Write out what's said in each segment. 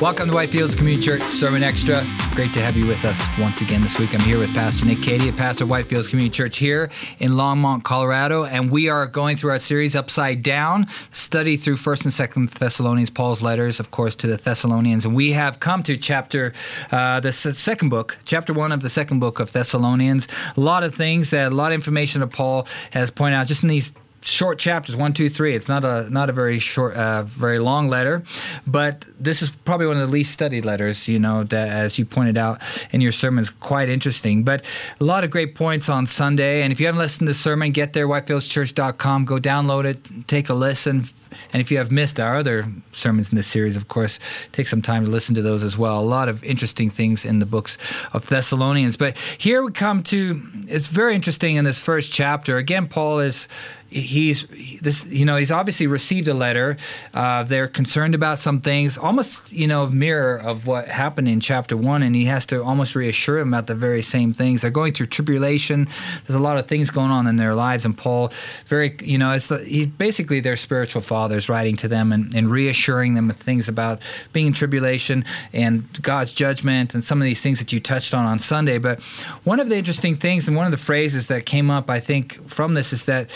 Welcome to Whitefields Community Church Sermon Extra. Great to have you with us once again this week. I'm here with Pastor Nick Cady at Pastor Whitefields Community Church here in Longmont, Colorado, and we are going through our series Upside Down, study through 1st and 2nd Thessalonians, Paul's letters, of course, to the Thessalonians. And we have come to chapter, uh, the second book, chapter one of the second book of Thessalonians. A lot of things that, a lot of information that Paul has pointed out just in these short chapters one two three. It's not a not a very short uh, very long letter but this is probably one of the least studied letters you know that as you pointed out in your sermons quite interesting. But a lot of great points on sunday. And if you haven't listened to the sermon get there whitefieldschurch.com go download it take a listen. And if you have missed our other sermons in this series of course take some time to listen to those as well. A lot of interesting things in the books of thessalonians. But here we come to it's very interesting in this first chapter. Again paul is he's this you know he's obviously received a letter uh, they're concerned about some things almost you know mirror of what happened in chapter one and he has to almost reassure them about the very same things. They're going through tribulation. There's a lot of things going on in their lives and paul very you know it's the, he basically their spiritual fathers writing to them and, and reassuring them of things about being in tribulation and god's judgment and some of these things that you touched on on sunday. But one of the interesting things and one of the phrases that came up i think from this is that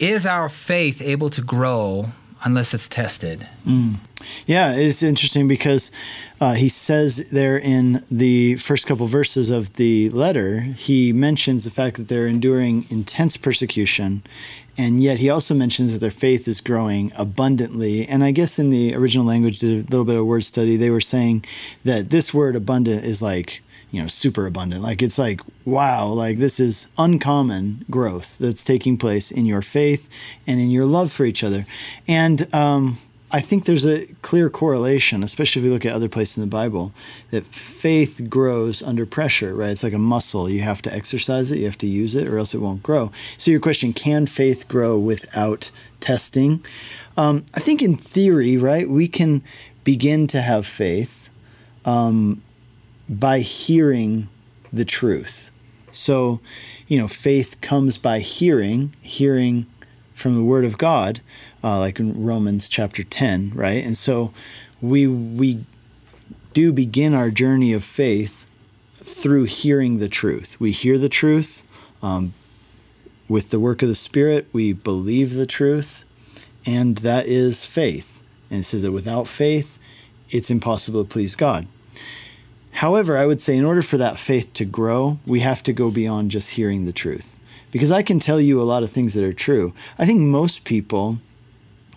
is our faith able to grow unless it's tested? Mm. Yeah, it's interesting because uh, he says there in the first couple verses of the letter, he mentions the fact that they're enduring intense persecution, and yet he also mentions that their faith is growing abundantly. And I guess in the original language, did a little bit of word study, they were saying that this word abundant is like you know super abundant. Like it's like wow like this is uncommon growth that's taking place in your faith and in your love for each other. And um, i think there's a clear correlation especially if we look at other places in the bible that faith grows under pressure right? It's like a muscle. You have to exercise it you have to use it or else it won't grow. So your question can faith grow without testing? Um, i think in theory right we can begin to have faith um, by hearing the truth. So, you know, faith comes by hearing, hearing from the Word of God, uh, like in Romans chapter 10, right? And so we, we do begin our journey of faith through hearing the truth. We hear the truth. Um, with the work of the Spirit, we believe the truth, and that is faith. And it says that without faith, it's impossible to please God. However, I would say in order for that faith to grow, we have to go beyond just hearing the truth. Because I can tell you a lot of things that are true. I think most people,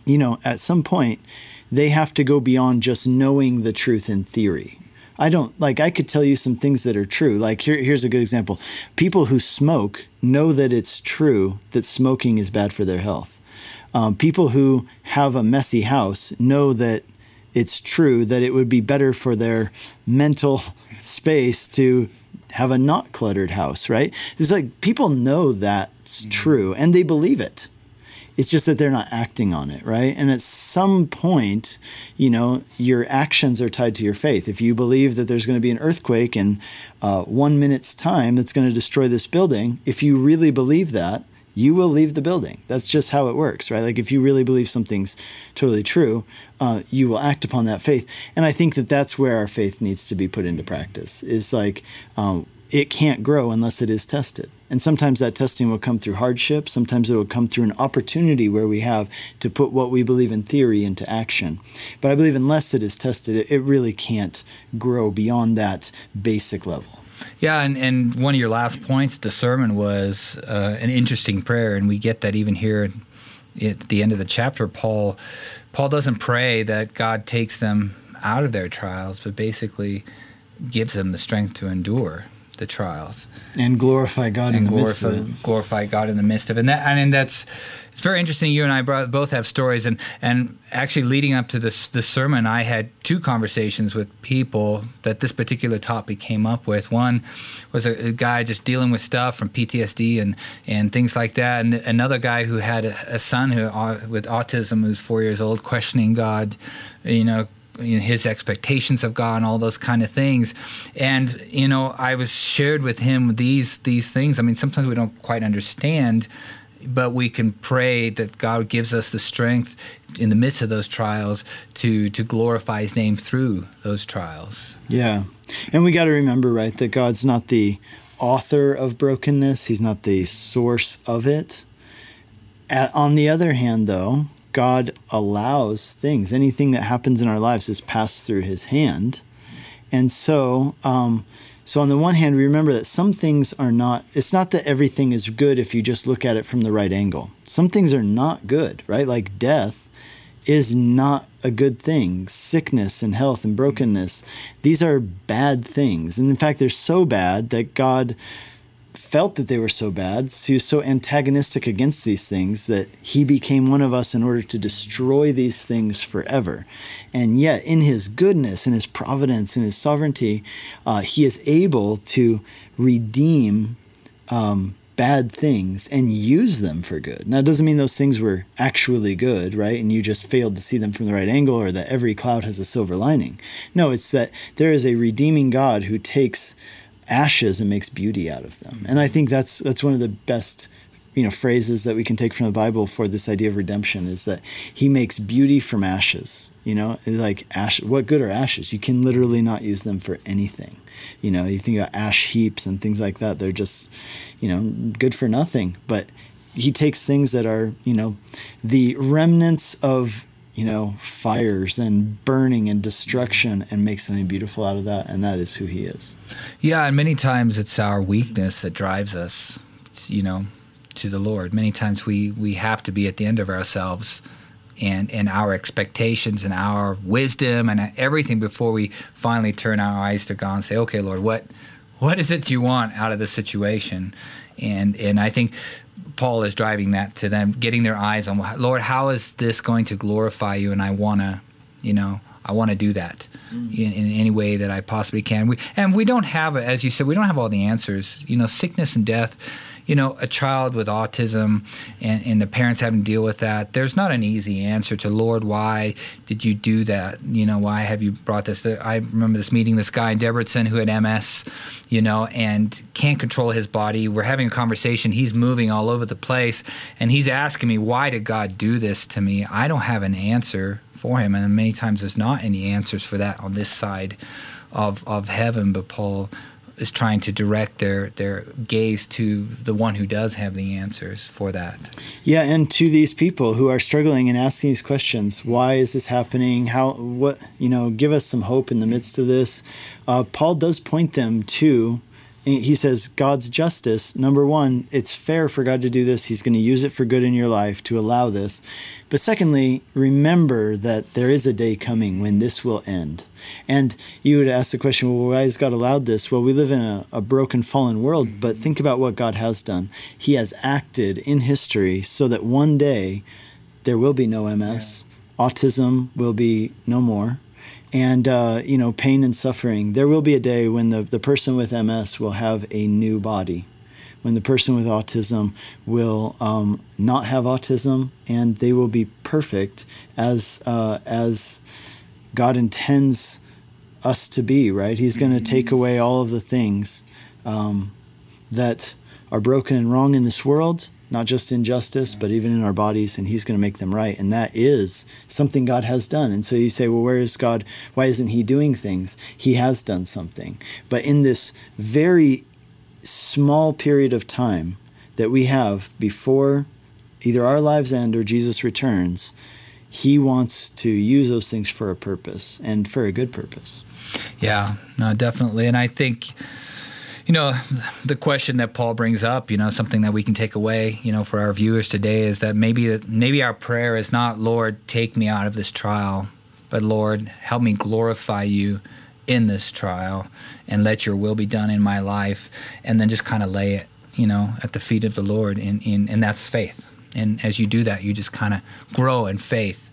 you know, at some point, they have to go beyond just knowing the truth in theory. I don't like I could tell you some things that are true. Like here, here's a good example. People who smoke know that it's true that smoking is bad for their health. Um, people who have a messy house know that it's true that it would be better for their mental space to have a not cluttered house, right? It's like people know that's mm-hmm. true and they believe it. It's just that they're not acting on it, right? And at some point, you know, your actions are tied to your faith. If you believe that there's going to be an earthquake in uh, one minute's time that's going to destroy this building, if you really believe that, you will leave the building. That's just how it works, right? Like if you really believe something's totally true, uh, you will act upon that faith. And I think that that's where our faith needs to be put into practice. Is like um, it can't grow unless it is tested. And sometimes that testing will come through hardship. Sometimes it will come through an opportunity where we have to put what we believe in theory into action. But I believe unless it is tested, it, it really can't grow beyond that basic level. Yeah, and, and one of your last points, the sermon was uh, an interesting prayer, and we get that even here at the end of the chapter. Paul, Paul doesn't pray that God takes them out of their trials, but basically gives them the strength to endure the trials and glorify God and in glorify, the midst of it. Glorify God in the midst of it. And that, I mean, that's it's very interesting. You and I both have stories, and and actually leading up to this this sermon, I had two conversations with people that this particular topic came up with. One was a, a guy just dealing with stuff from PTSD and and things like that, and another guy who had a, a son who uh, with autism who's four years old, questioning God, you know you know, his expectations of God and all those kind of things. And you know, I was shared with him these these things. I mean, sometimes we don't quite understand but we can pray that God gives us the strength in the midst of those trials to to glorify His name through those trials. Yeah, and we got to remember, right, that God's not the author of brokenness. He's not the source of it. At, on the other hand, though, God allows things. Anything that happens in our lives is passed through His hand, and so. Um, so on the one hand, we remember that some things are not. It's not that everything is good if you just look at it from the right angle. Some things are not good, right? Like death is not a good thing. Sickness and health and brokenness, these are bad things. And in fact, they're so bad that God felt that they were so bad, so he was so antagonistic against these things that he became one of us in order to destroy these things forever. And yet, in his goodness, in his providence, in his sovereignty, uh, he is able to redeem um, bad things and use them for good. Now, it doesn't mean those things were actually good, right? And you just failed to see them from the right angle or that every cloud has a silver lining. No, it's that there is a redeeming God who takes ashes and makes beauty out of them. And I think that's that's one of the best you know phrases that we can take from the Bible for this idea of redemption is that he makes beauty from ashes. You know, like ash. What good are ashes? You can literally not use them for anything. You know, you think about ash heaps and things like that. They're just, you know, good for nothing. But he takes things that are, you know, the remnants of you know, fires and burning and destruction and make something beautiful out of that. And that is who he is. Yeah. And many times it's our weakness that drives us, you know, to the Lord. Many times we, we have to be at the end of ourselves and, and our expectations and our wisdom and everything before we finally turn our eyes to God and say, okay, Lord, what, what is it you want out of this situation? And, and I think Paul is driving that to them, getting their eyes on Lord, how is this going to glorify you? And I want to, you know, I want to do that mm. in, in, any way that I possibly can. We, and we don't have, as you said, we don't have all the answers. You know, sickness and death you know, a child with autism and, and the parents having to deal with that, there's not an easy answer to, Lord, why did you do that? You know, why have you brought this? I remember this meeting, this guy in Debrecen who had MS, you know, and can't control his body. We're having a conversation. He's moving all over the place and he's asking me, why did God do this to me? I don't have an answer for him. And many times there's not any answers for that on this side of, of heaven. But Paul is trying to direct their their gaze to the one who does have the answers for that. Yeah, and to these people who are struggling and asking these questions, why is this happening? How what you know, give us some hope in the midst of this. Uh, Paul does point them to he says God's justice. Number one, it's fair for God to do this. He's going to use it for good in your life to allow this. But secondly, remember that there is a day coming when this will end. And you would ask the question, well, why has God allowed this? Well, we live in a, a broken, fallen world, mm-hmm. but think about what God has done. He has acted in history so that one day there will be no MS, yeah. autism will be no more and uh, you know pain and suffering there will be a day when the, the person with ms will have a new body when the person with autism will um, not have autism and they will be perfect as uh, as god intends us to be right he's going to mm-hmm. take away all of the things um, that are broken and wrong in this world not just in justice, but even in our bodies, and He's going to make them right. And that is something God has done. And so you say, well, where is God? Why isn't He doing things? He has done something. But in this very small period of time that we have before either our lives end or Jesus returns, He wants to use those things for a purpose and for a good purpose. Yeah, no, definitely. And I think you know, the question that Paul brings up, you know, something that we can take away, you know, for our viewers today is that maybe maybe our prayer is not, Lord, take me out of this trial, but Lord, help me glorify you in this trial and let your will be done in my life and then just kind of lay it, you know, at the feet of the Lord in, in and that's faith. And as you do that, you just kind of grow in faith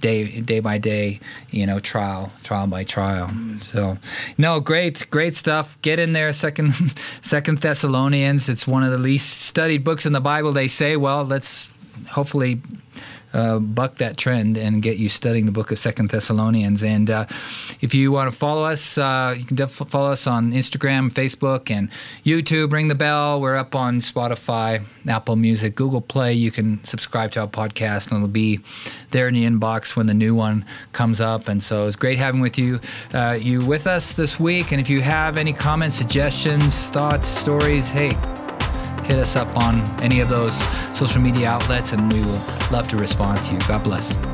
day day by day, you know, trial trial by trial. So, no, great great stuff. Get in there, second Second Thessalonians. It's one of the least studied books in the Bible. They say, well, let's hopefully uh, buck that trend and get you studying the book of Second Thessalonians. And uh, if you want to follow us, uh, you can follow us on Instagram, Facebook, and YouTube. Ring the bell. We're up on Spotify, Apple Music, Google Play. You can subscribe to our podcast, and it'll be there in the inbox when the new one comes up. And so it's great having with you uh, you with us this week. And if you have any comments, suggestions, thoughts, stories, hey, hit us up on any of those social media outlets, and we will love to respond to you. God bless.